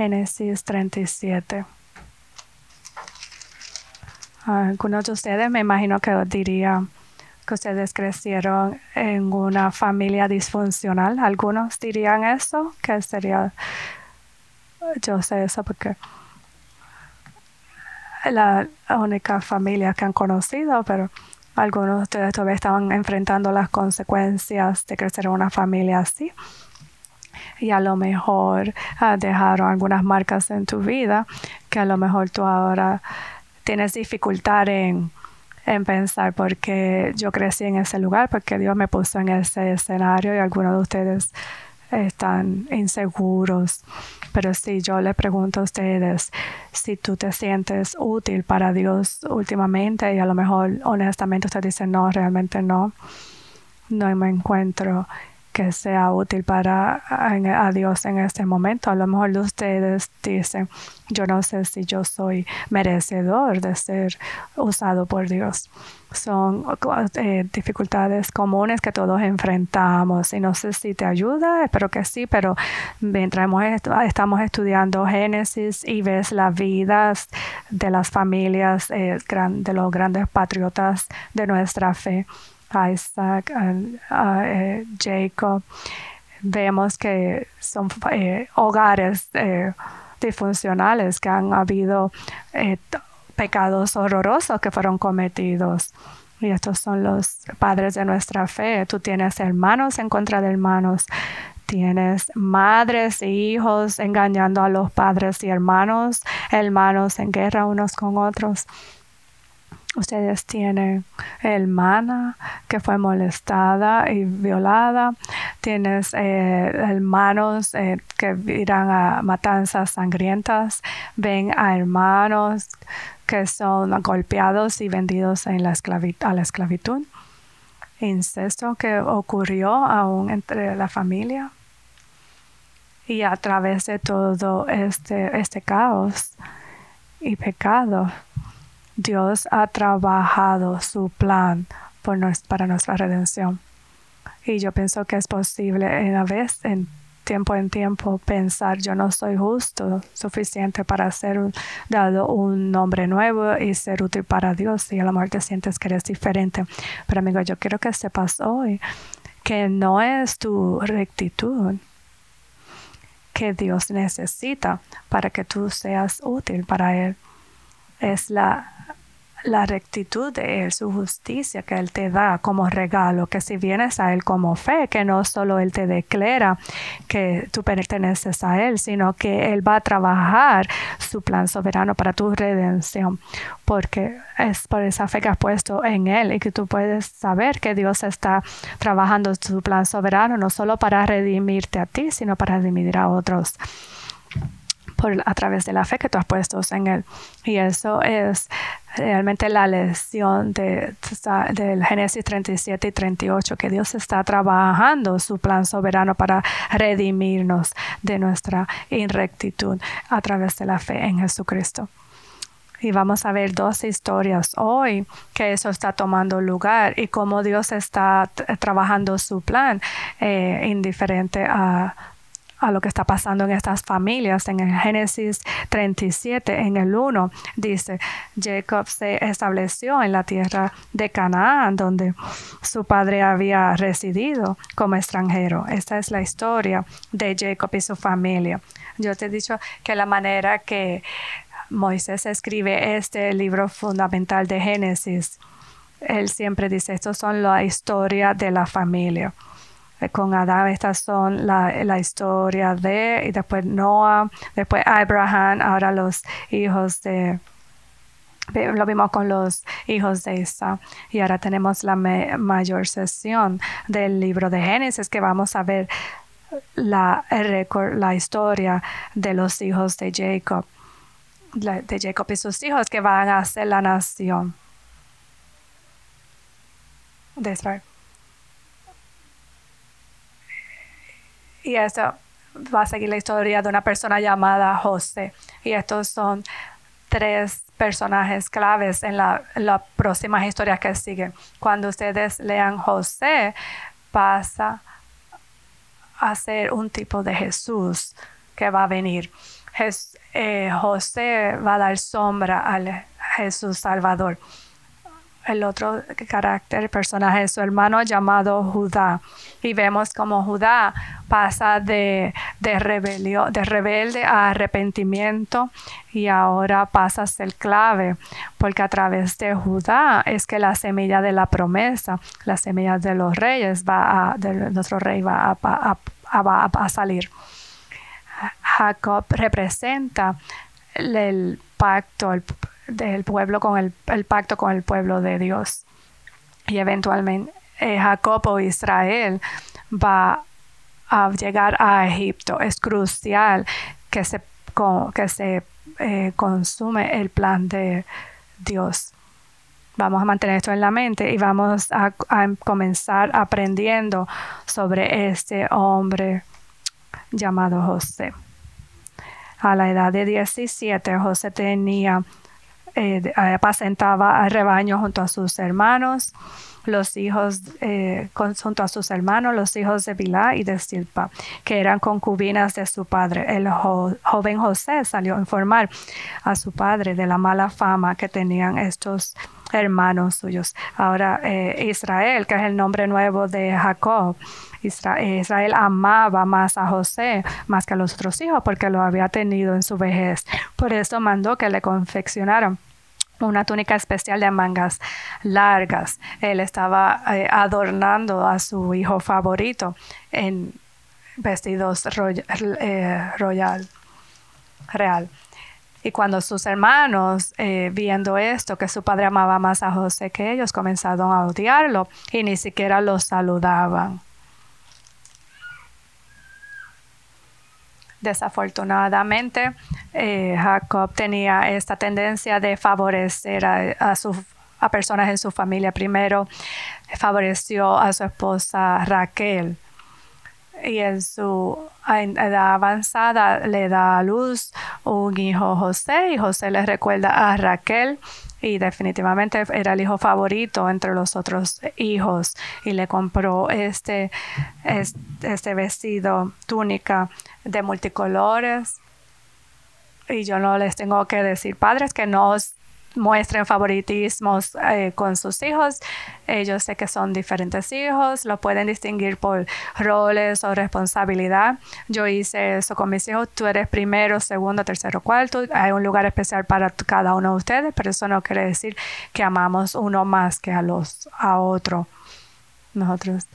Génesis 37. Algunos de ustedes me imagino que dirían que ustedes crecieron en una familia disfuncional. Algunos dirían eso, que sería, yo sé eso porque la única familia que han conocido, pero algunos de ustedes todavía estaban enfrentando las consecuencias de crecer en una familia así. Y a lo mejor ah, dejaron algunas marcas en tu vida que a lo mejor tú ahora tienes dificultad en, en pensar porque yo crecí en ese lugar, porque Dios me puso en ese escenario y algunos de ustedes están inseguros. Pero si yo le pregunto a ustedes si tú te sientes útil para Dios últimamente y a lo mejor honestamente usted dice no, realmente no, no me encuentro que sea útil para a Dios en este momento. A lo mejor ustedes dicen, yo no sé si yo soy merecedor de ser usado por Dios. Son eh, dificultades comunes que todos enfrentamos y no sé si te ayuda, espero que sí, pero mientras estamos estudiando Génesis y ves las vidas de las familias, eh, de los grandes patriotas de nuestra fe, Isaac, eh, Jacob, vemos que son eh, hogares eh, disfuncionales, que han habido pecados horrorosos que fueron cometidos. Y estos son los padres de nuestra fe. Tú tienes hermanos en contra de hermanos. Tienes madres e hijos engañando a los padres y hermanos, hermanos en guerra unos con otros. Ustedes tienen hermana que fue molestada y violada. Tienes eh, hermanos eh, que irán a matanzas sangrientas. Ven a hermanos que son golpeados y vendidos en la a la esclavitud. Incesto que ocurrió aún entre la familia. Y a través de todo este, este caos y pecado, Dios ha trabajado su plan para nuestra redención. Y yo pienso que es posible en a vez, en tiempo en tiempo, pensar yo no soy justo suficiente para ser dado un nombre nuevo y ser útil para Dios. Y a lo mejor te sientes que eres diferente. Pero amigo, yo quiero que sepas hoy que no es tu rectitud que Dios necesita para que tú seas útil para Él. Es la la rectitud de Él, su justicia que Él te da como regalo, que si vienes a Él como fe, que no solo Él te declara que tú perteneces a Él, sino que Él va a trabajar su plan soberano para tu redención, porque es por esa fe que has puesto en Él y que tú puedes saber que Dios está trabajando su plan soberano no solo para redimirte a ti, sino para redimir a otros a través de la fe que tú has puesto en Él. Y eso es realmente la lección de, del Génesis 37 y 38, que Dios está trabajando su plan soberano para redimirnos de nuestra inrectitud a través de la fe en Jesucristo. Y vamos a ver dos historias hoy que eso está tomando lugar y cómo Dios está trabajando su plan eh, indiferente a a lo que está pasando en estas familias. En el Génesis 37, en el 1, dice, Jacob se estableció en la tierra de Canaán, donde su padre había residido como extranjero. Esta es la historia de Jacob y su familia. Yo te he dicho que la manera que Moisés escribe este libro fundamental de Génesis, él siempre dice, estos son la historia de la familia. Con Adán. Estas son la, historia de, y después Noah, después Abraham, ahora los hijos de, lo vimos con los hijos de Isa. Y ahora tenemos la mayor sesión del libro de Génesis que vamos a ver la, la historia de los hijos de Jacob, de Jacob y sus hijos que van a ser la nación de Israel. Y eso va a seguir la historia de una persona llamada José. Y estos son tres personajes claves en las la próximas historias que siguen. Cuando ustedes lean José, pasa a ser un tipo de Jesús que va a venir. eh, José va a dar sombra al Jesús Salvador el otro carácter, personaje, su hermano llamado Judá. Y vemos como Judá pasa de, de, rebelión, de rebelde a arrepentimiento y ahora pasa a ser clave, porque a través de Judá es que la semilla de la promesa, la semilla de los reyes, va a, de nuestro rey va a, a, salir. Jacob representa el pacto, el, del pueblo con el, pacto con el pueblo de Dios. Y eventualmente eh, Jacob o Israel va a llegar a Egipto. Es crucial que se, que se eh, consume el plan de Dios. Vamos a mantener esto en la mente y vamos a, a comenzar aprendiendo sobre este hombre llamado José. A la edad de 17, José tenía eh, apacentaba al rebaño junto a sus hermanos, los hijos, eh, junto a sus hermanos, los hijos de Bilá y de Silpa, que eran concubinas de su padre. El joven José salió a informar a su padre de la mala fama que tenían estos hermanos suyos. Ahora, eh, Israel, que es el nombre nuevo de Jacob, Israel amaba más a José más que a los otros hijos porque lo había tenido en su vejez. Por eso mandó que le confeccionaran una túnica especial de mangas largas. Él estaba eh, adornando a su hijo favorito en vestidos eh, royal, real. Y cuando sus hermanos, eh, viendo esto, que su padre amaba más a José que ellos, comenzaron a odiarlo y ni siquiera lo saludaban. Desafortunadamente, eh, Jacob tenía esta tendencia de favorecer a, a personas en su familia. Primero, favoreció a su esposa Raquel y en su edad avanzada le da a luz un hijo José y José le recuerda a Raquel y definitivamente era el hijo favorito entre los otros hijos y le compró este, este, vestido, túnica de multicolores. Y yo no les tengo que decir, padres, que no muestren favoritismos eh, con sus hijos. Ellos sé que son diferentes hijos, lo pueden distinguir por roles o responsabilidad. Yo hice eso con mis hijos. Tú eres primero, segundo, tercero, cuarto. Hay un lugar especial para cada uno de ustedes, pero eso no quiere decir que amamos uno más que a los a otro. Nosotros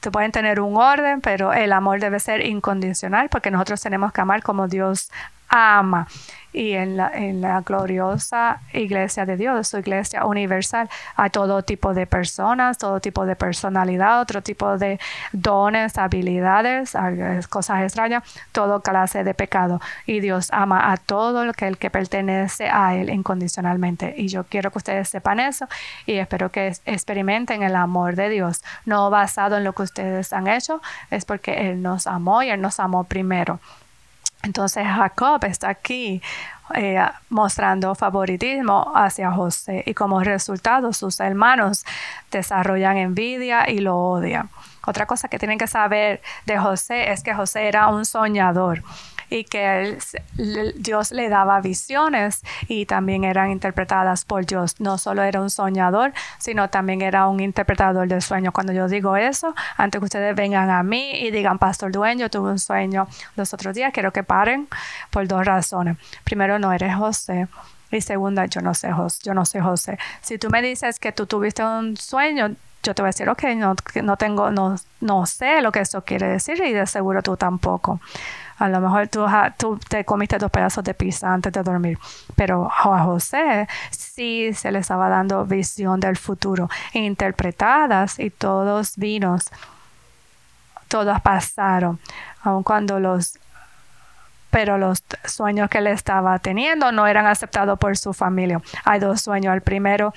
te pueden tener un orden, pero el amor debe ser incondicional porque nosotros tenemos que amar como Dios ama y en la, en la gloriosa iglesia de Dios, su iglesia universal, hay todo tipo de personas, todo tipo de personalidad, otro tipo de dones, habilidades, cosas extrañas, todo clase de pecado. Y Dios ama a todo el que, el que pertenece a Él incondicionalmente. Y yo quiero que ustedes sepan eso y espero que experimenten el amor de Dios, no basado en lo que ustedes han hecho, es porque Él nos amó y Él nos amó primero. Entonces Jacob está aquí eh, mostrando favoritismo hacia José y como resultado sus hermanos desarrollan envidia y lo odian. Otra cosa que tienen que saber de José es que José era un soñador y que Dios le daba visiones y también eran interpretadas por Dios. No solo era un soñador, sino también era un interpretador del sueño. Cuando yo digo eso, antes que ustedes vengan a mí y digan, Pastor Dueño, tuve un sueño los otros días, quiero que paren por dos razones. Primero, no eres José. Y segunda, yo no sé José, yo no sé José. Si tú me dices que tú tuviste un sueño, yo te voy a decir, ok, no, no tengo, no, no sé lo que eso quiere decir y de seguro tú tampoco. A lo mejor tú, tú te comiste dos pedazos de pizza antes de dormir, pero a José sí se le estaba dando visión del futuro, interpretadas y todos vinos, todos pasaron, aun cuando los pero los sueños que él estaba teniendo no eran aceptados por su familia. Hay dos sueños. El primero,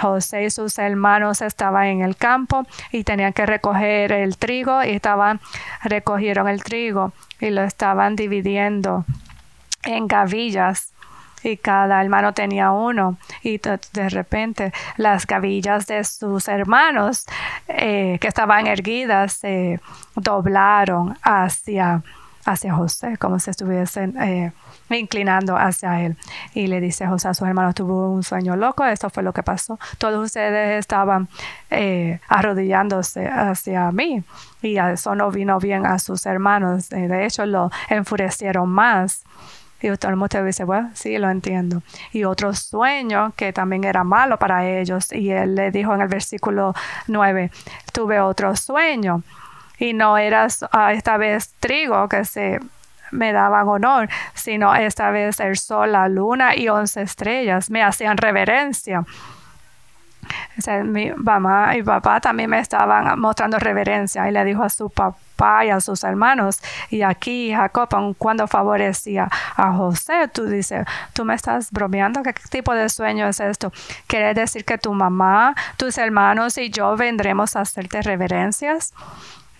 José y sus hermanos estaban en el campo y tenían que recoger el trigo y estaban, recogieron el trigo y lo estaban dividiendo en gavillas y cada hermano tenía uno y de repente las gavillas de sus hermanos eh, que estaban erguidas se doblaron hacia hacia José, como si estuviesen eh, inclinando hacia él. Y le dice José a sus hermanos, tuvo un sueño loco, esto fue lo que pasó. Todos ustedes estaban eh, arrodillándose hacia mí y eso no vino bien a sus hermanos. de hecho, lo enfurecieron más. Y todo el dice, bueno, sí, lo entiendo. Y otro sueño que también era malo para ellos. Y él le dijo en el versículo 9, tuve otro sueño. Y no era ah, esta vez trigo que se me daban honor, sino esta vez el sol, la luna y once estrellas me hacían reverencia. mi mamá y papá también me estaban mostrando reverencia y le dijo a su papá y a sus hermanos. Y aquí Jacob, cuando favorecía a José, tú dices, tú me estás bromeando, ¿qué tipo de sueño es esto? ¿Quiere decir que tu mamá, tus hermanos y yo vendremos a hacerte reverencias?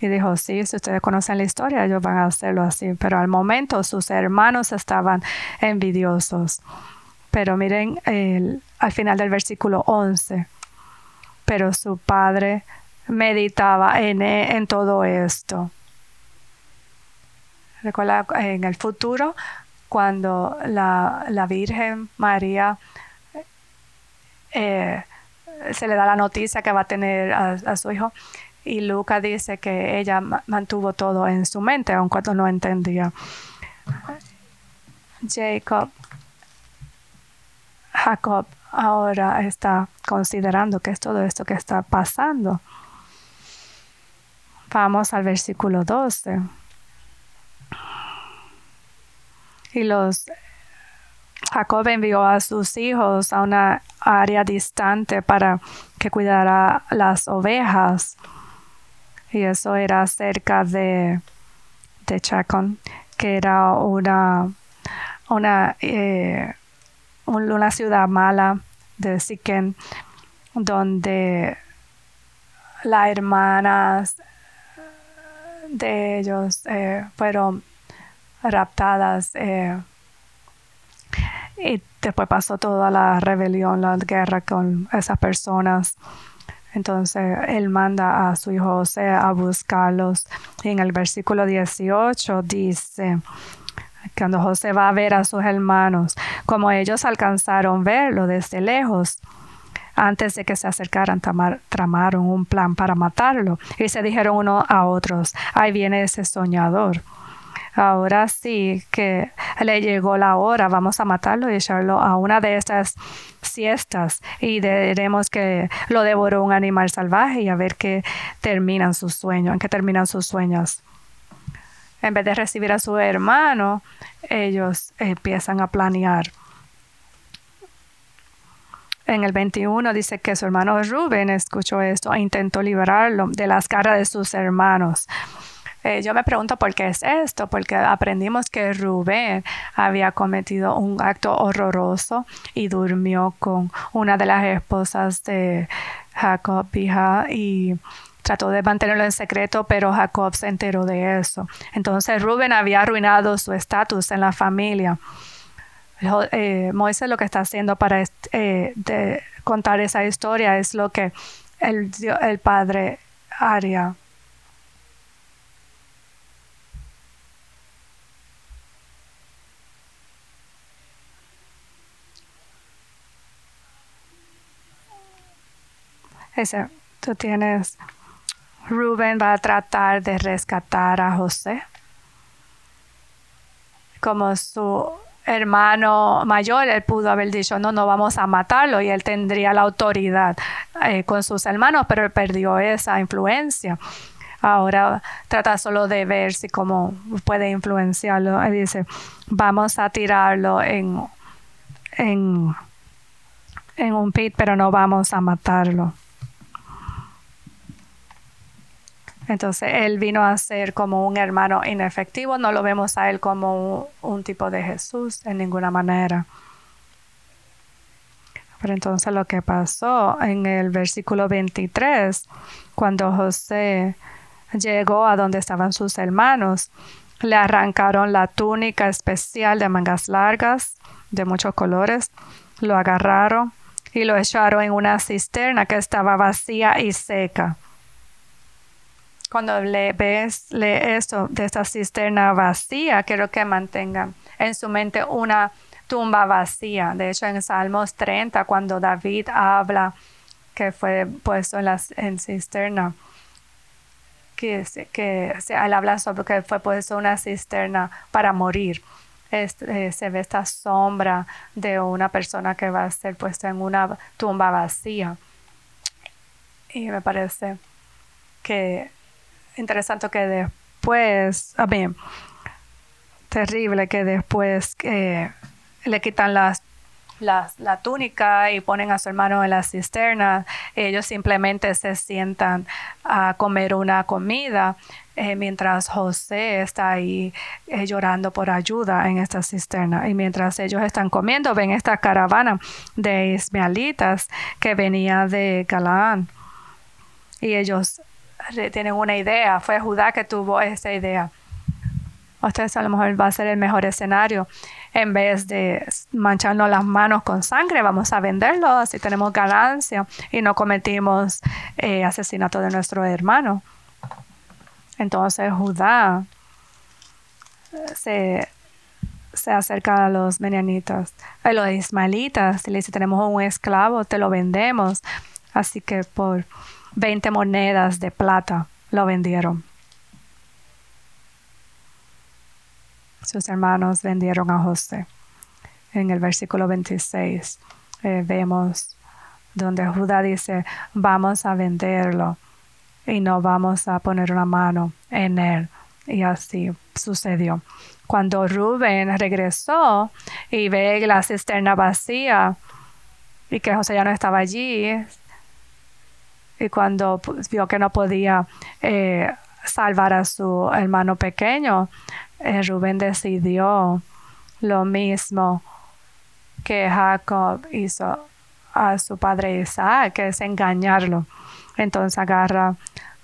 Y dijo, sí, si ustedes conocen la historia, ellos van a hacerlo así. Pero al momento sus hermanos estaban envidiosos. Pero miren el, al final del versículo 11. Pero su padre meditaba en, en todo esto. Recuerda en el futuro, cuando la, la Virgen María eh, se le da la noticia que va a tener a su hijo, y Luca dice que ella mantuvo todo en su mente, aun cuando no entendía. Jacob, Jacob ahora está considerando que es todo esto que está pasando. Vamos al versículo 12. Y los Jacob envió a sus hijos a una área distante para que cuidara las ovejas y eso era cerca de, de Chacon, que era una, una, eh, una ciudad mala de Siquem, donde las hermanas de ellos eh, fueron raptadas eh, y después pasó toda la rebelión, la guerra con esas personas. Entonces él manda a su hijo José a buscarlos. Y en el versículo 18 dice, cuando José va a ver a sus hermanos, como ellos alcanzaron verlo desde lejos, antes de que se acercaran, tramaron un plan para matarlo y se dijeron uno a otros, ahí viene ese soñador. Ahora sí que le llegó la hora, vamos a matarlo y echarlo a una de estas siestas y diremos que lo devoró un animal salvaje y a ver qué terminan sus sueños, en qué terminan sus sueños. En vez de recibir a su hermano, ellos empiezan a planear. En el 21 dice que su hermano Rubén escuchó esto e intentó liberarlo de las caras de sus hermanos. Eh, yo me pregunto por qué es esto, porque aprendimos que Rubén había cometido un acto horroroso y durmió con una de las esposas de Jacob y trató de mantenerlo en secreto, pero Jacob se enteró de eso. Entonces Rubén había arruinado su estatus en la familia. Eh, Moisés lo que está haciendo para eh, contar esa historia es lo que el, el padre haría. Ese, tú tienes, Rubén va a tratar de rescatar a José. Como su hermano mayor, él pudo haber dicho, no, no vamos a matarlo y él tendría la autoridad eh, con sus hermanos, pero él perdió esa influencia. Ahora trata solo de ver si cómo puede influenciarlo. Él dice, vamos a tirarlo en, en, en un pit, pero no vamos a matarlo. Entonces él vino a ser como un hermano inefectivo, no lo vemos a él como un, tipo de Jesús en ninguna manera. Pero entonces lo que pasó en el versículo 23, cuando José llegó a donde estaban sus hermanos, le arrancaron la túnica especial de mangas largas de muchos colores, lo agarraron y lo echaron en una cisterna que estaba vacía y seca cuando le ves lee esto de esta cisterna vacía, quiero que mantengan en su mente una tumba vacía. De hecho, en Salmos 30, cuando David habla que fue puesto en la en cisterna, que, que habla sobre que fue puesto una cisterna para morir. Eh, se ve esta sombra de una persona que va a ser puesta en una tumba vacía. Y me parece que interesante que después, a mí, terrible que después eh, le quitan las la, túnica y ponen a su hermano en la cisterna. Ellos simplemente se sientan a comer una comida eh, mientras José está ahí eh, llorando por ayuda en esta cisterna. Y mientras ellos están comiendo, ven esta caravana de ismaelitas que venía de Galaán. Y ellos tienen una idea. Fue Judá que tuvo esa idea. Ustedes a lo mejor va a ser el mejor escenario en vez de mancharnos las manos con sangre, vamos a venderlo, así tenemos ganancia y no cometimos eh, asesinato de nuestro hermano. Entonces Judá eh, se, acerca a los menianitas, a los ismaelitas, y le dice, tenemos un esclavo, te lo vendemos. Así que por 20 monedas de plata lo vendieron. sus hermanos vendieron a José. En el versículo 26 eh, vemos donde Judá dice, vamos a venderlo y no vamos a poner una mano en él. Y así sucedió. Cuando Rubén regresó y ve la cisterna vacía y que José ya no estaba allí, y cuando vio que no podía eh, salvar a su hermano pequeño, eh, Rubén decidió lo mismo que Jacob hizo a su padre Isaac, que es engañarlo. Entonces agarra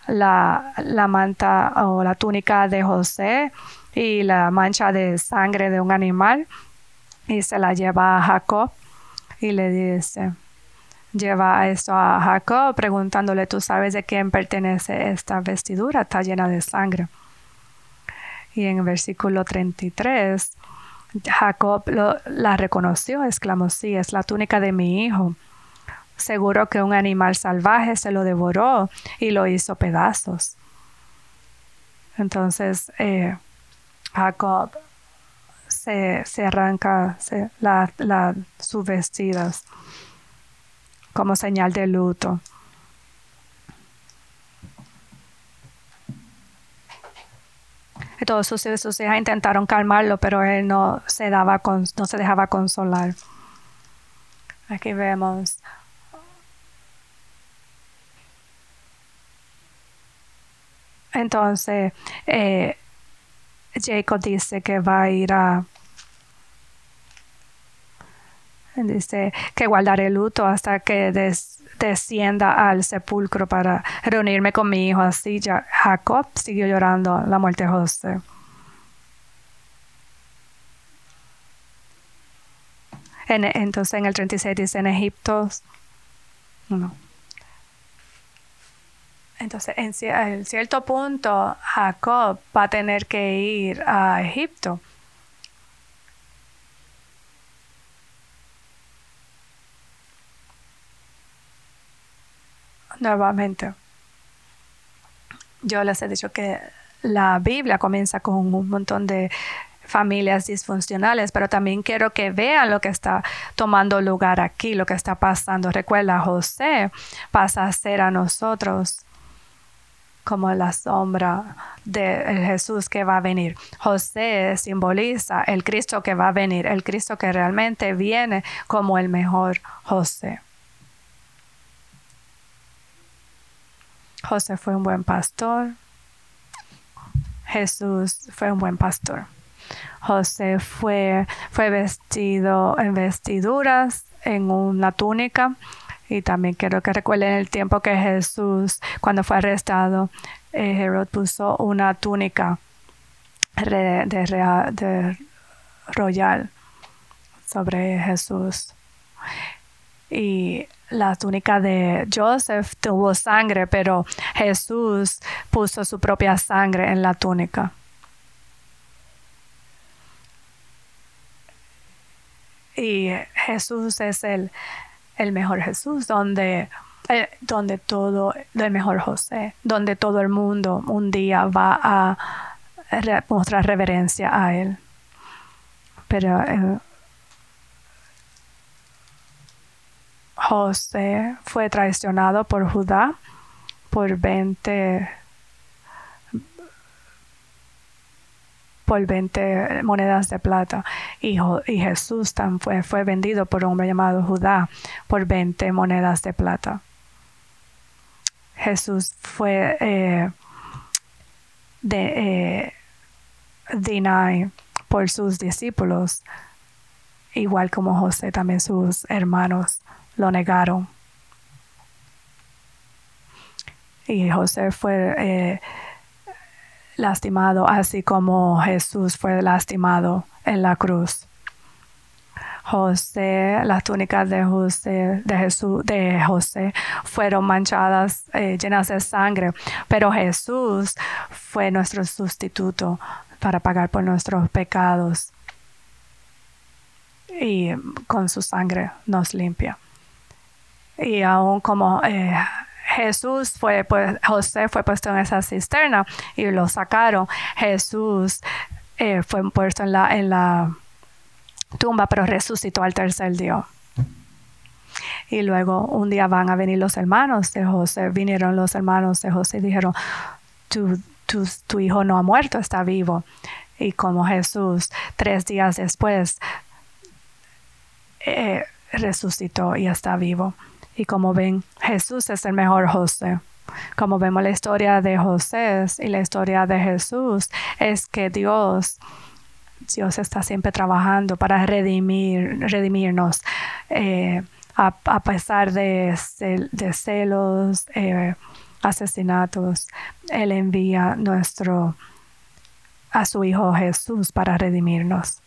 la, la, manta o la túnica de José y la mancha de sangre de un animal y se la lleva a Jacob y le dice, lleva esto a Jacob preguntándole, ¿tú sabes de quién pertenece esta vestidura? Está llena de sangre. Y en el versículo 33, Jacob la reconoció, exclamó, sí, es la túnica de mi hijo. Seguro que un animal salvaje se lo devoró y lo hizo pedazos. Entonces, eh, Jacob se, arranca la, sus vestidas como señal de luto. todos sus, sus hijas intentaron calmarlo, pero él no se, daba no se dejaba consolar. Aquí vemos Entonces, eh, Jacob dice que va a ir a... Dice que guardaré luto hasta que descienda al sepulcro para reunirme con mi hijo. Así ya Jacob siguió llorando la muerte de José. entonces en el 36 dice en Egipto. No. Entonces, en, cierto punto, Jacob va a tener que ir a Egipto. Nuevamente, yo les he dicho que la Biblia comienza con un montón de familias disfuncionales, pero también quiero que vean lo que está tomando lugar aquí, lo que está pasando. Recuerda, José pasa a ser a nosotros como la sombra de Jesús que va a venir. José simboliza el Cristo que va a venir, el Cristo que realmente viene como el mejor José. José fue un buen pastor. Jesús fue un buen pastor. José fue, fue vestido en vestiduras, en una túnica, y también quiero que recuerden el tiempo que Jesús, cuando fue arrestado, eh, Herod puso una túnica de, de, royal sobre Jesús. Y la túnica de Joseph tuvo sangre, pero Jesús puso su propia sangre en la túnica. Y Jesús es el, el mejor Jesús, donde, eh, donde todo, el mejor José, donde todo el mundo un día va a mostrar reverencia a Él. Pero eh, José fue traicionado por Judá por 20 por 20 monedas de plata y, y Jesús también fue, fue, vendido por un hombre llamado Judá por 20 monedas de plata. Jesús fue eh, de, eh, por sus discípulos, igual como José, también sus hermanos lo negaron. Y José fue eh, lastimado así como Jesús fue lastimado en la cruz. José, las túnicas de José, de Jesús, de José fueron manchadas, eh, llenas de sangre, pero Jesús fue nuestro sustituto para pagar por nuestros pecados y con su sangre nos limpia y aún como eh, Jesús fue, pues José fue puesto en esa cisterna y lo sacaron. Jesús eh, fue puesto en la, en la tumba, pero resucitó al tercer día. Y luego un día van a venir los hermanos de José. Vinieron los hermanos de José y dijeron, tu, tu, hijo no ha muerto, está vivo. Y como Jesús tres días después eh, resucitó y está vivo. Y como ven, Jesús es el mejor José. Como vemos la historia de José y la historia de Jesús, es que Dios, Dios está siempre trabajando para redimir, redimirnos. Eh, a, pesar de, de celos, eh, asesinatos, Él envía nuestro, a su Hijo Jesús para redimirnos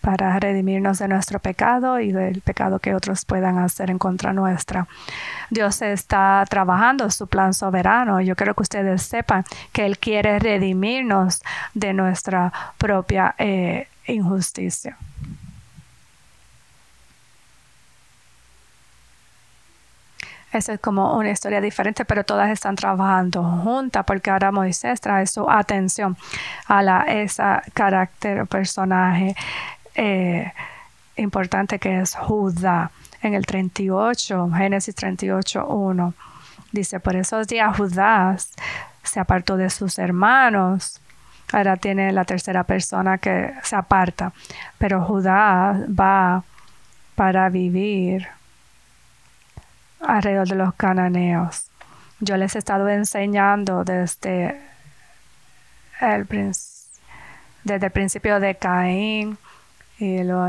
para redimirnos de nuestro pecado y del pecado que otros puedan hacer en contra nuestra. Dios está trabajando su plan soberano. Yo quiero que ustedes sepan que Él quiere redimirnos de nuestra propia eh, injusticia. Esa es como una historia diferente, pero todas están trabajando juntas porque ahora Moisés trae su atención a la, esa carácter o personaje eh, importante que es Judá. En el 38, Génesis 38, 1, dice, por esos días Judá se apartó de sus hermanos. Ahora tiene la tercera persona que se aparta. Pero Judá va para vivir alrededor de los cananeos. Yo les he estado enseñando desde el, desde el principio de Caín y lo,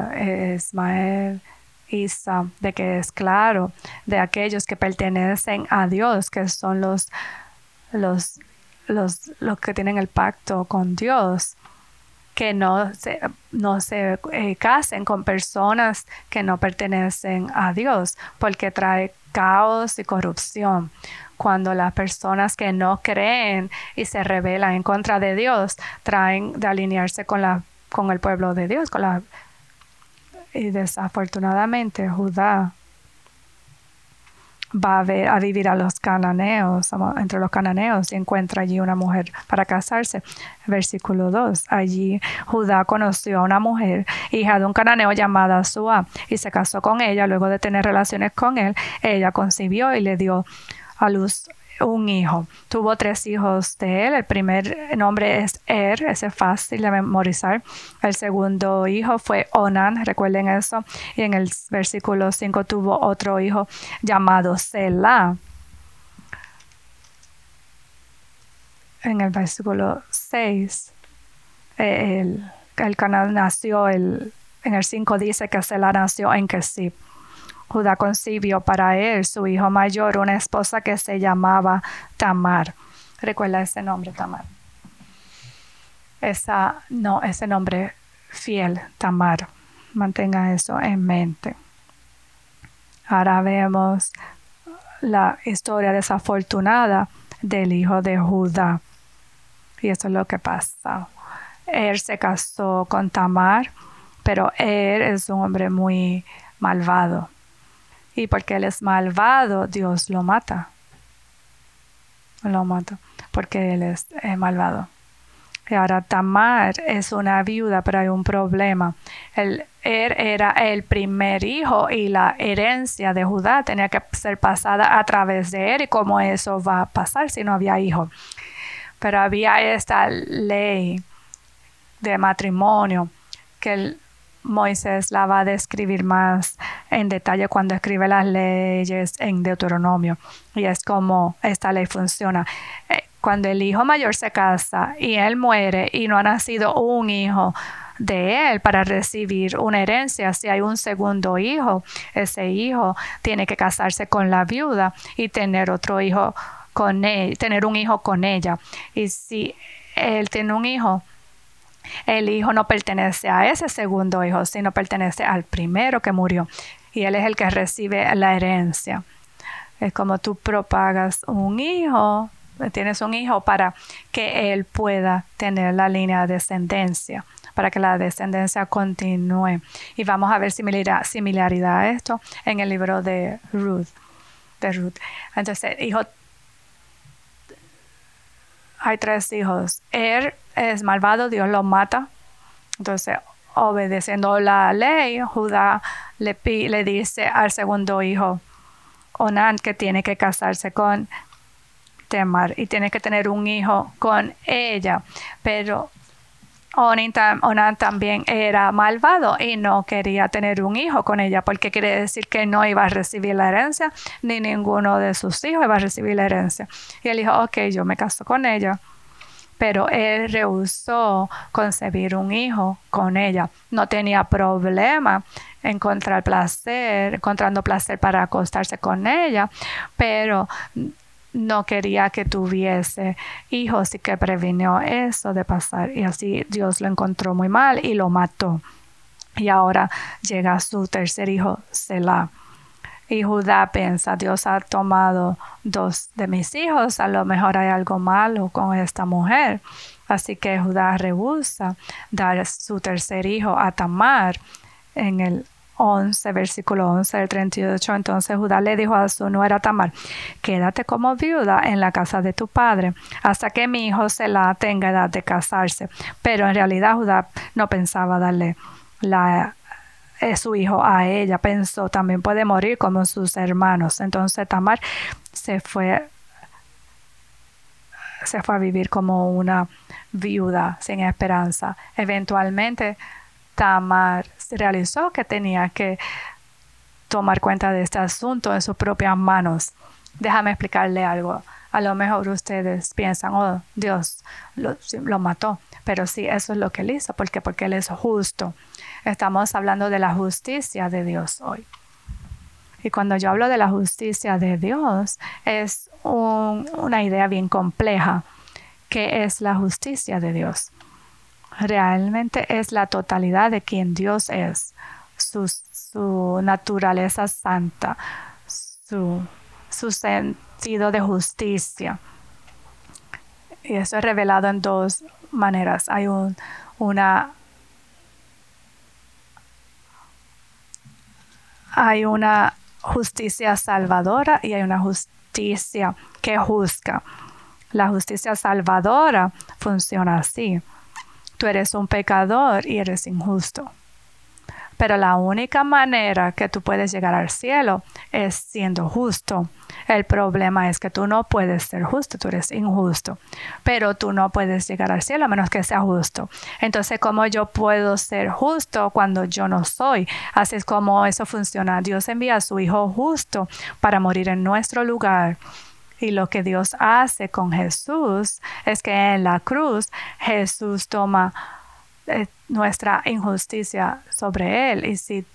Ismael, Isa, de que es claro de aquellos que pertenecen a Dios, que son los, los, los, los que tienen el pacto con Dios, que no se, no se eh, casen con personas que no pertenecen a Dios, porque trae caos y corrupción. Cuando las personas que no creen y se rebelan en contra de Dios traen de alinearse con la con el pueblo de Dios, con la y desafortunadamente Judá va a, ver, a, vivir a los cananeos, entre los cananeos, y encuentra allí una mujer para casarse. Versículo 2. Allí Judá conoció a una mujer, hija de un cananeo llamada Suá, y se casó con ella. Luego de tener relaciones con él, ella concibió y le dio a luz un hijo. Tuvo tres hijos de él. El primer nombre es Er, ese es fácil de memorizar. El segundo hijo fue Onan, recuerden eso. Y en el versículo 5 tuvo otro hijo llamado Selah. En el versículo 6, el, el canal nació, el, en el 5 dice que Selah nació en Kesip. Judá concibió para él, su hijo mayor, una esposa que se llamaba Tamar. Recuerda ese nombre, Tamar. Esa, no, ese nombre fiel, Tamar. Mantenga eso en mente. Ahora vemos la historia desafortunada del hijo de Judá. Y eso es lo que pasa. Él se casó con Tamar, pero él es un hombre muy malvado. Y porque él es malvado, Dios lo mata. Lo mata porque él es malvado. Y ahora Tamar es una viuda, pero hay un problema. Él, él, era el primer hijo y la herencia de Judá tenía que ser pasada a través de él. ¿Y cómo eso va a pasar si no había hijo? Pero había esta ley de matrimonio que Moisés la va a describir más en detalle cuando escribe las leyes en Deuteronomio. Y es como esta ley funciona. Eh, cuando el hijo mayor se casa y él muere y no ha nacido un hijo de él para recibir una herencia, si hay un segundo hijo, ese hijo tiene que casarse con la viuda y tener otro hijo con él, tener un hijo con ella. Y si él tiene un hijo, el hijo no pertenece a ese segundo hijo, sino pertenece al primero que murió. Y él es el que recibe la herencia. Es como tú propagas un hijo, tienes un hijo para que él pueda tener la línea de descendencia, para que la descendencia continúe. Y vamos a ver similaridad a esto en el libro de Ruth. De Ruth. Entonces, hijo hay tres hijos. Él es malvado, Dios lo mata. Entonces, obedeciendo la ley, Judá le, le dice al segundo hijo, Onan, que tiene que casarse con Temar y tiene que tener un hijo con ella. Pero Onan también era malvado y no quería tener un hijo con ella porque quiere decir que no iba a recibir la herencia ni ninguno de sus hijos iba a recibir la herencia. Y él dijo, ok, yo me caso con ella. Pero él rehusó concebir un hijo con ella. No tenía problema encontrar placer, encontrando placer para acostarse con ella, pero no quería que tuviese hijos y que previnió eso de pasar. Y así Dios lo encontró muy mal y lo mató. Y ahora llega su tercer hijo, Selah. Y Judá piensa, Dios ha tomado dos de mis hijos, a lo mejor hay algo malo con esta mujer. Así que Judá rehúsa dar su tercer hijo a Tamar en el 11, versículo 11 del 38. Entonces Judá le dijo a su nuera Tamar, quédate como viuda en la casa de tu padre hasta que mi hijo se la tenga edad de casarse. Pero en realidad Judá no pensaba darle la eh, su hijo a ella. Pensó, también puede morir como sus hermanos. Entonces Tamar se fue se fue a vivir como una viuda sin esperanza. Eventualmente Tamar se realizó que tenía que tomar cuenta de este asunto en sus propias manos. Déjame explicarle algo. A lo mejor ustedes piensan, oh, Dios lo, lo mató. Pero sí, eso es lo que él hizo. ¿Por Porque él es justo. Estamos hablando de la justicia de Dios hoy. Y cuando yo hablo de la justicia de Dios, es una idea bien compleja. ¿Qué es la justicia de Dios? Realmente es la totalidad de quien Dios es, su, naturaleza santa, su, sentido de justicia. Y eso es revelado en dos maneras. Hay un, una hay una justicia salvadora y hay una justicia que juzga. La justicia salvadora funciona así tú eres un pecador y eres injusto. Pero la única manera que tú puedes llegar al cielo es siendo justo. El problema es que tú no puedes ser justo, tú eres injusto, pero tú no puedes llegar al cielo a menos que sea justo. Entonces, ¿cómo yo puedo ser justo cuando yo no soy? Así es como eso funciona. Dios envía a su Hijo justo para morir en nuestro lugar y lo que Dios hace con Jesús es que en la cruz Jesús toma eh, nuestra injusticia sobre él. Y si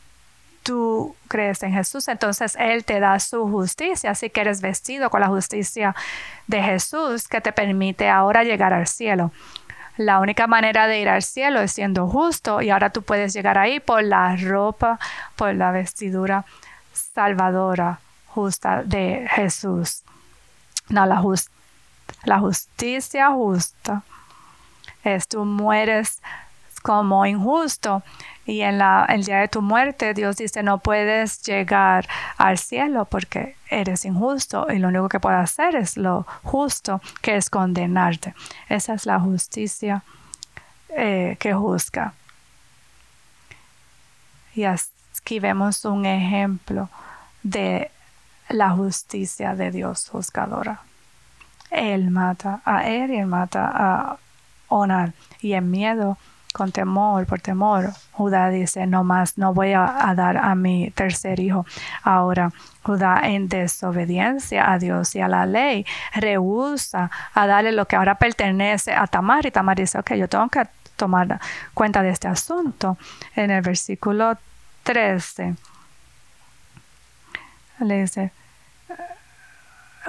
tú crees en Jesús, entonces Él te da su justicia, así que eres vestido con la justicia de Jesús que te permite ahora llegar al cielo. La única manera de ir al cielo es siendo justo y ahora tú puedes llegar ahí por la ropa, por la vestidura salvadora justa de Jesús. No, la, la justicia justa es tú mueres como injusto y en la, el día de tu muerte Dios dice no puedes llegar al cielo porque eres injusto y lo único que puedes hacer es lo justo que es condenarte. Esa es la justicia eh, que juzga. Y aquí vemos un ejemplo de la justicia de Dios juzgadora. Él mata a él y él mata a Onan. Y en miedo, con temor, por temor, Judá dice, no más, no voy a, dar a mi tercer hijo. Ahora, Judá en desobediencia a Dios y a la ley, rehúsa a darle lo que ahora pertenece a Tamar. Y Tamar dice, ok, yo tengo que tomar cuenta de este asunto. En el versículo 13 le dice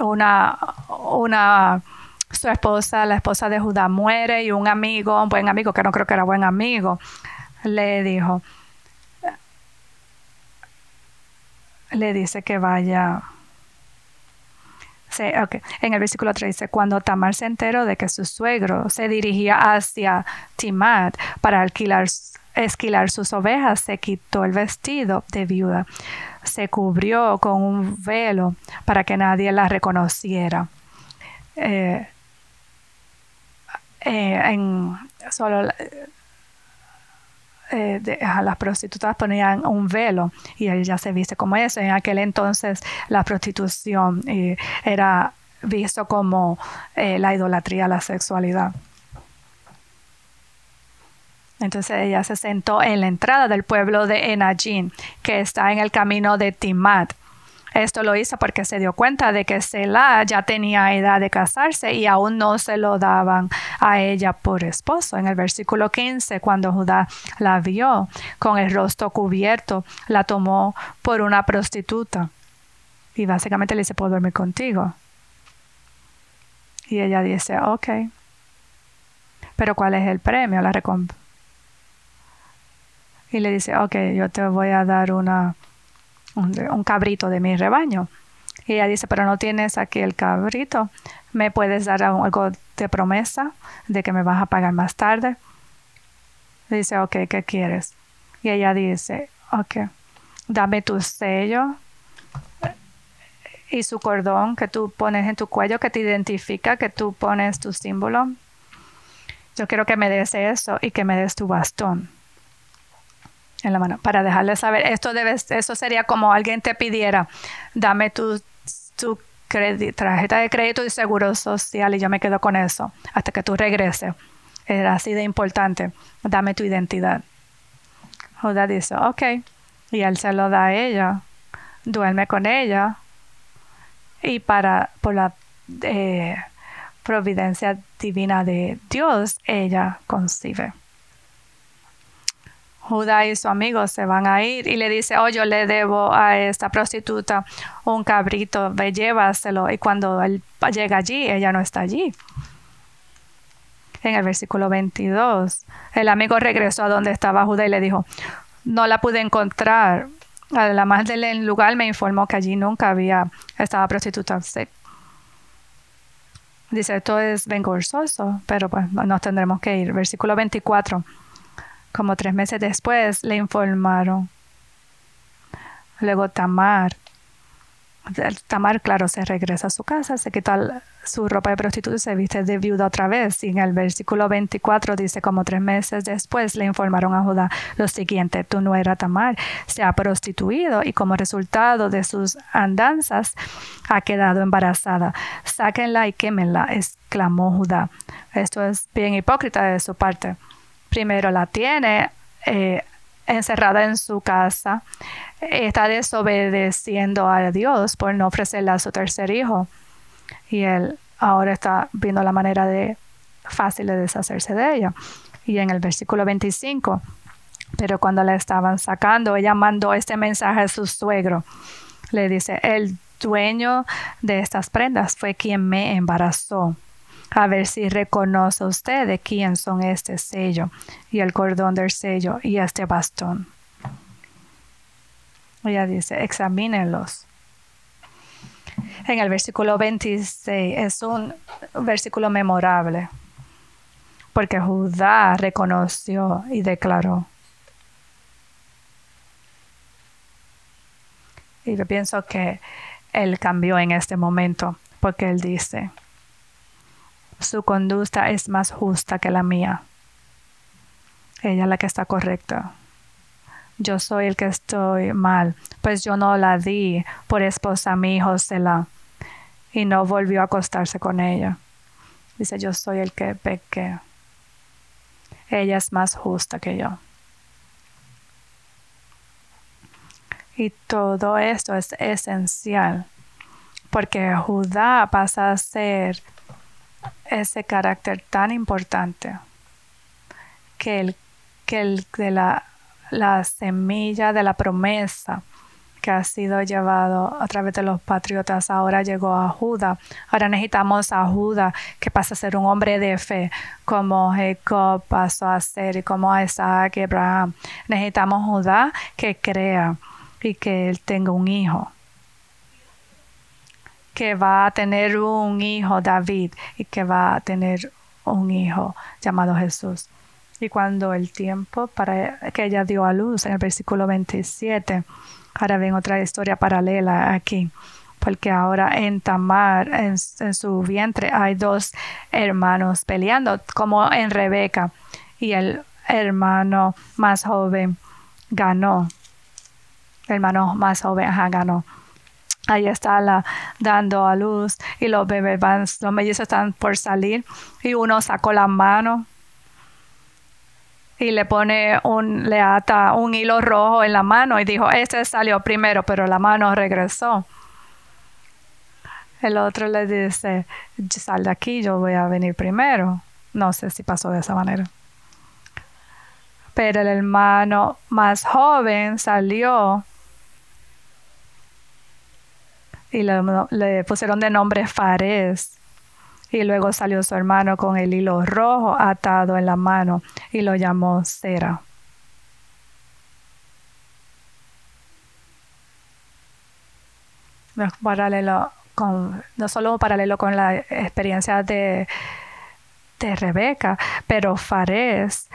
una, una su esposa, la esposa de Judá muere y un amigo, un buen amigo, que no creo que era buen amigo, le dijo, le dice que vaya. Sí, okay. En el versículo 13, cuando Tamar se enteró de que su suegro se dirigía hacia Timat para alquilar, esquilar sus ovejas, se quitó el vestido de viuda, se cubrió con un velo para que nadie la reconociera. Eh, eh, en solo eh, las prostitutas ponían un velo y ella se viste como eso. En aquel entonces la prostitución eh, era visto como la idolatría, la sexualidad. Entonces ella se sentó en la entrada del pueblo de Enajin, que está en el camino de Timat. Esto lo hizo porque se dio cuenta de que Selah ya tenía edad de casarse y aún no se lo daban a ella por esposo. En el versículo 15, cuando Judá la vio con el rostro cubierto, la tomó por una prostituta. Y básicamente le dice, ¿puedo dormir contigo? Y ella dice, ok. Pero ¿cuál es el premio? La recompensa. Y le dice, ok, yo te voy a dar una un, cabrito de mi rebaño. Y ella dice, pero no tienes aquí el cabrito. ¿Me puedes dar algo de promesa de que me vas a pagar más tarde? Dice, ok, ¿qué quieres? Y ella dice, ok, dame tu sello y su cordón que tú pones en tu cuello que te identifica, que tú pones tu símbolo. Yo quiero que me des eso y que me des tu bastón en la mano para dejarle saber esto debe eso sería como alguien te pidiera dame tu, tu tarjeta de crédito y seguro social y yo me quedo con eso hasta que tú regreses. Era así de importante dame tu identidad. Judá dice ok y él se lo da a ella duerme con ella y para por la eh, providencia divina de Dios ella concibe Judá y su amigo se van a ir y le dice, oh, yo le debo a esta prostituta un cabrito, ve, llévaselo. Y cuando él llega allí, ella no está allí. En el versículo 22, el amigo regresó a donde estaba Judá y le dijo, no la pude encontrar. La más del lugar me informó que allí nunca había estaba prostituta. Dice, esto es vergonzoso, pero pues nos tendremos que ir. Versículo 24. Como tres meses después le informaron. Luego Tamar. Tamar, claro, se regresa a su casa, se quita su ropa de prostituta y se viste de viuda otra vez. Y en el versículo 24 dice, como tres meses después le informaron a Judá lo siguiente, tu nuera Tamar se ha prostituido y como resultado de sus andanzas ha quedado embarazada. Sáquenla y quémenla, exclamó Judá. Esto es bien hipócrita de su parte primero la tiene eh, encerrada en su casa, está desobedeciendo a Dios por no ofrecerle a su tercer hijo. Y él ahora está viendo la manera de fácil de deshacerse de ella. Y en el versículo 25, pero cuando la estaban sacando, ella mandó este mensaje a su suegro. Le dice, el dueño de estas prendas fue quien me embarazó a ver si reconoce usted quién son este sello y el cordón del sello y este bastón. Ella dice, examínenlos. En el versículo 26 es un versículo memorable porque Judá reconoció y declaró. Y yo pienso que él cambió en este momento porque él dice, su conducta es más justa que la mía. Ella es la que está correcta. Yo soy el que estoy mal, pues yo no la di por esposa a mi hijo Selah y no volvió a acostarse con ella. Dice, yo soy el que pequé. Ella es más justa que yo. Y todo esto es esencial porque Judá pasa a ser ese carácter tan importante que el, que el de la, la semilla de la promesa que ha sido llevado a través de los patriotas ahora llegó a Judá. Ahora necesitamos a Judá que pasa a ser un hombre de fe como Jacob pasó a ser y como Isaac y Abraham. Necesitamos Judá que crea y que él tenga un hijo que va a tener un hijo David y que va a tener un hijo llamado Jesús. Y cuando el tiempo para que ella dio a luz en el versículo 27, ahora ven otra historia paralela aquí, porque ahora en Tamar, en, en su vientre, hay dos hermanos peleando, como en Rebeca, y el hermano más joven ganó. El hermano más joven ganó ahí está dando a luz y los bebés van, los mellizos están por salir y uno sacó la mano y le pone un, le ata un hilo rojo en la mano y dijo, este salió primero, pero la mano regresó. El otro le dice, sal de aquí, yo voy a venir primero. No sé si pasó de esa manera. Pero el hermano más joven salió y le, pusieron de nombre Fares. Y luego salió su hermano con el hilo rojo atado en la mano y lo llamó Sera. No, paralelo con, no solo un paralelo con la experiencia de, de Rebeca, pero Fares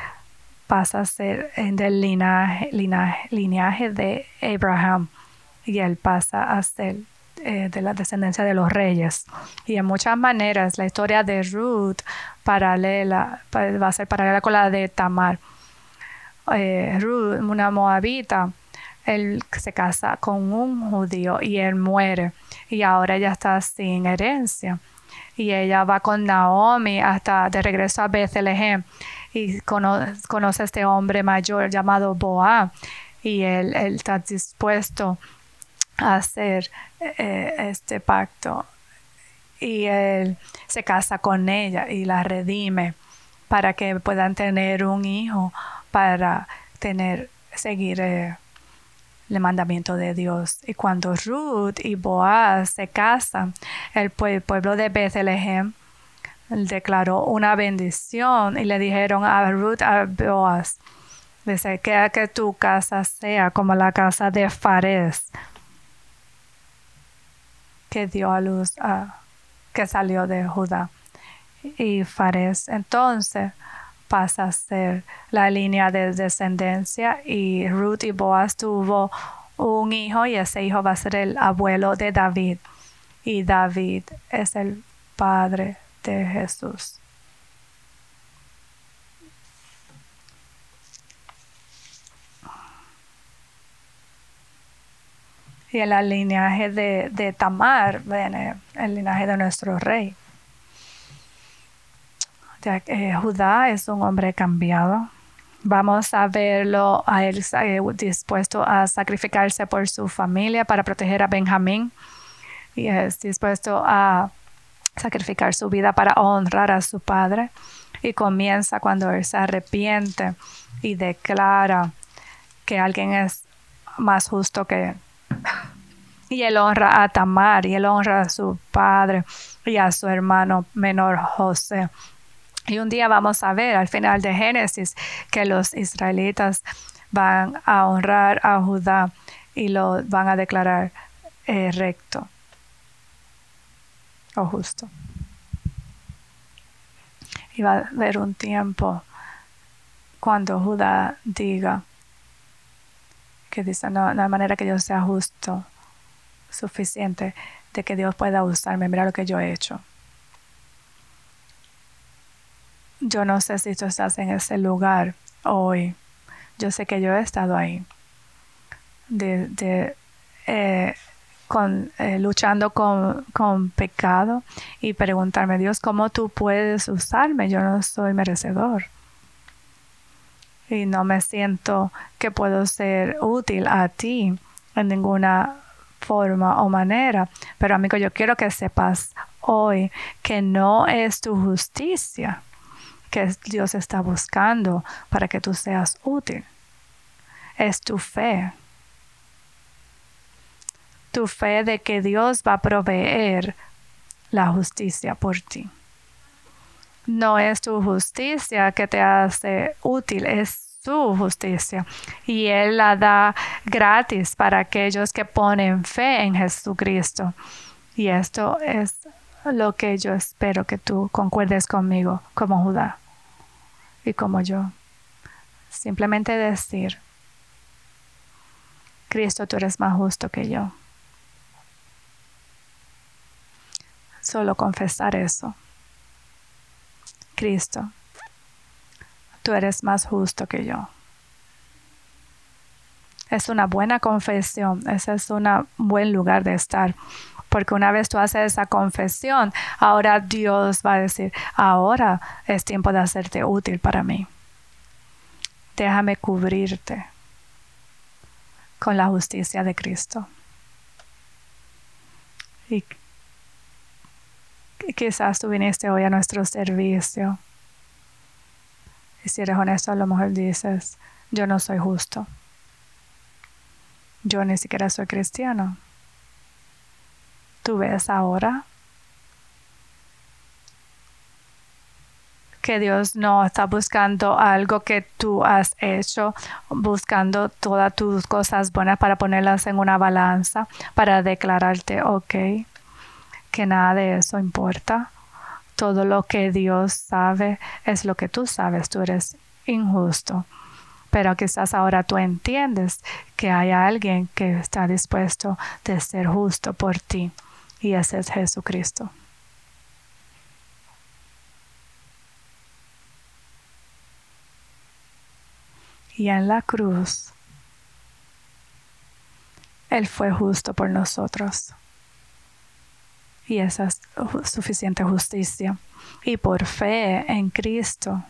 pasa a ser del linaje, linaje, lineaje de Abraham y él pasa a ser eh, de la descendencia de los reyes. Y en muchas maneras la historia de Ruth paralela, va a ser paralela con la de Tamar. Eh, Ruth, una moabita, él se casa con un judío y él muere. Y ahora ella está sin herencia. Y ella va con Naomi hasta de regreso a Bethlehem y conoce a este hombre mayor llamado Boa y él, él está dispuesto hacer eh, este pacto. Y él se casa con ella y la redime para que puedan tener un hijo para tener seguir eh, el mandamiento de Dios. Y cuando Ruth y Boaz se casan el, pueblo de Bethlehem declaró una bendición y le dijeron a Ruth a Boaz dice que, que tu casa sea como la casa de Fares que dio a luz a que salió de Judá. Y Fares entonces pasa a ser la línea de descendencia y Ruth y Boaz tuvo un hijo y ese hijo va a ser el abuelo de David y David es el padre de Jesús. Y el linaje de, Tamar viene el linaje de nuestro rey. Eh, Judá es un hombre cambiado. Vamos a verlo a él eh, dispuesto a sacrificarse por su familia para proteger a Benjamín y es dispuesto a sacrificar su vida para honrar a su padre. Y comienza cuando él se arrepiente y declara que alguien es más justo que. Y él honra a Tamar y él honra a su padre y a su hermano menor José. Y un día vamos a ver al final de Génesis que los israelitas van a honrar a Judá y lo van a declarar eh, recto o justo. Y va a haber un tiempo cuando Judá diga que dice, no, no hay manera que yo sea justo suficiente de que Dios pueda usarme. Mira lo que yo he hecho. Yo no sé si tú estás en ese lugar hoy. Yo sé que yo he estado ahí. De, eh, con, eh, luchando con, con, pecado y preguntarme, Dios, ¿cómo tú puedes usarme? Yo no soy merecedor. Y no me siento que puedo ser útil a ti en ninguna forma o manera. Pero amigo, yo quiero que sepas hoy que no es tu justicia que Dios está buscando para que tú seas útil. Es tu fe. Tu fe de que Dios va a proveer la justicia por ti. No es tu justicia que te hace útil, es su justicia. Y Él la da gratis para aquellos que ponen fe en Jesucristo. Y esto es lo que yo espero que tú concuerdes conmigo como Judá y como yo. Simplemente decir, Cristo, tú eres más justo que yo. Solo confesar eso. Cristo, tú eres más justo que yo. Es una buena confesión, ese es un buen lugar de estar. Porque una vez tú haces esa confesión, ahora Dios va a decir, ahora es tiempo de hacerte útil para mí. Déjame cubrirte con la justicia de Cristo. Y quizás tú viniste hoy a nuestro servicio. Y si eres honesto, a lo mejor dices, yo no soy justo. Yo ni siquiera soy cristiano tú ves ahora que Dios no está buscando algo que tú has hecho, buscando todas tus cosas buenas para ponerlas en una balanza, para declararte, ok, que nada de eso importa. Todo lo que Dios sabe es lo que tú sabes, tú eres injusto. Pero quizás ahora tú entiendes que hay alguien que está dispuesto de ser justo por ti y ese es Jesucristo. Y en la cruz, Él fue justo por nosotros. Y esa es suficiente justicia. Y por fe en Cristo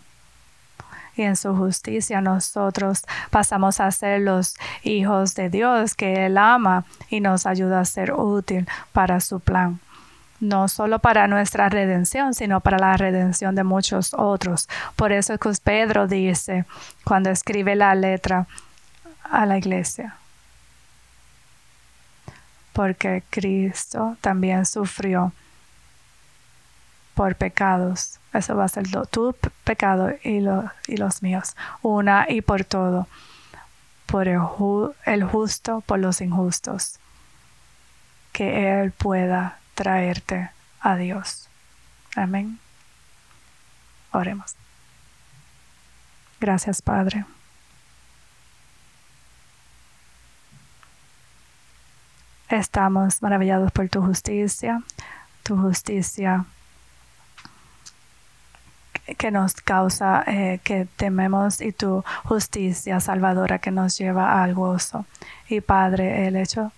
y en su justicia nosotros pasamos a ser los hijos de Dios que Él ama y nos ayuda a ser útil para su plan no solo para nuestra redención, sino para la redención de muchos otros. Por eso es que Pedro dice cuando escribe la letra a la iglesia, porque Cristo también sufrió por pecados eso va a ser tu pecado y, y los míos. Una y por todo. Por el, el justo, por los injustos. Que Él pueda traerte a Dios. Amén. Oremos. Gracias, Padre. Estamos maravillados por tu justicia, tu justicia que nos causa eh, que tememos y tu justicia salvadora que nos lleva al gozo. Y Padre, el hecho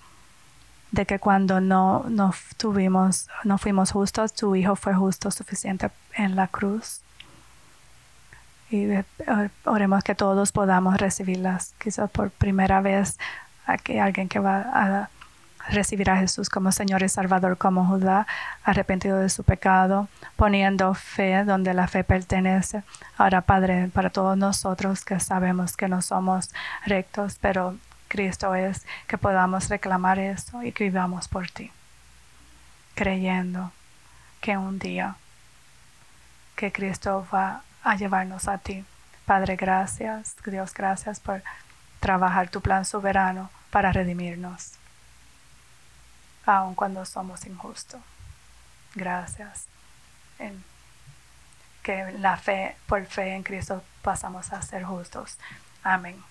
de que cuando no, no tuvimos, no fuimos justos, tu Hijo fue justo suficiente en la cruz. Y oremos que todos podamos recibirlas, quizás por primera vez aquí alguien que va a recibir a Jesús como Señor y Salvador, como Judá, arrepentido de su pecado, poniendo fe donde la fe pertenece. Ahora, Padre, para todos nosotros que sabemos que no somos rectos, pero Cristo es que podamos reclamar eso y que vivamos por ti, creyendo que un día que Cristo va a llevarnos a ti. Padre, gracias, Dios, gracias por trabajar tu plan soberano para redimirnos, aun cuando somos injustos. Gracias. Que la fe, por fe en Cristo pasamos a ser justos. Amén.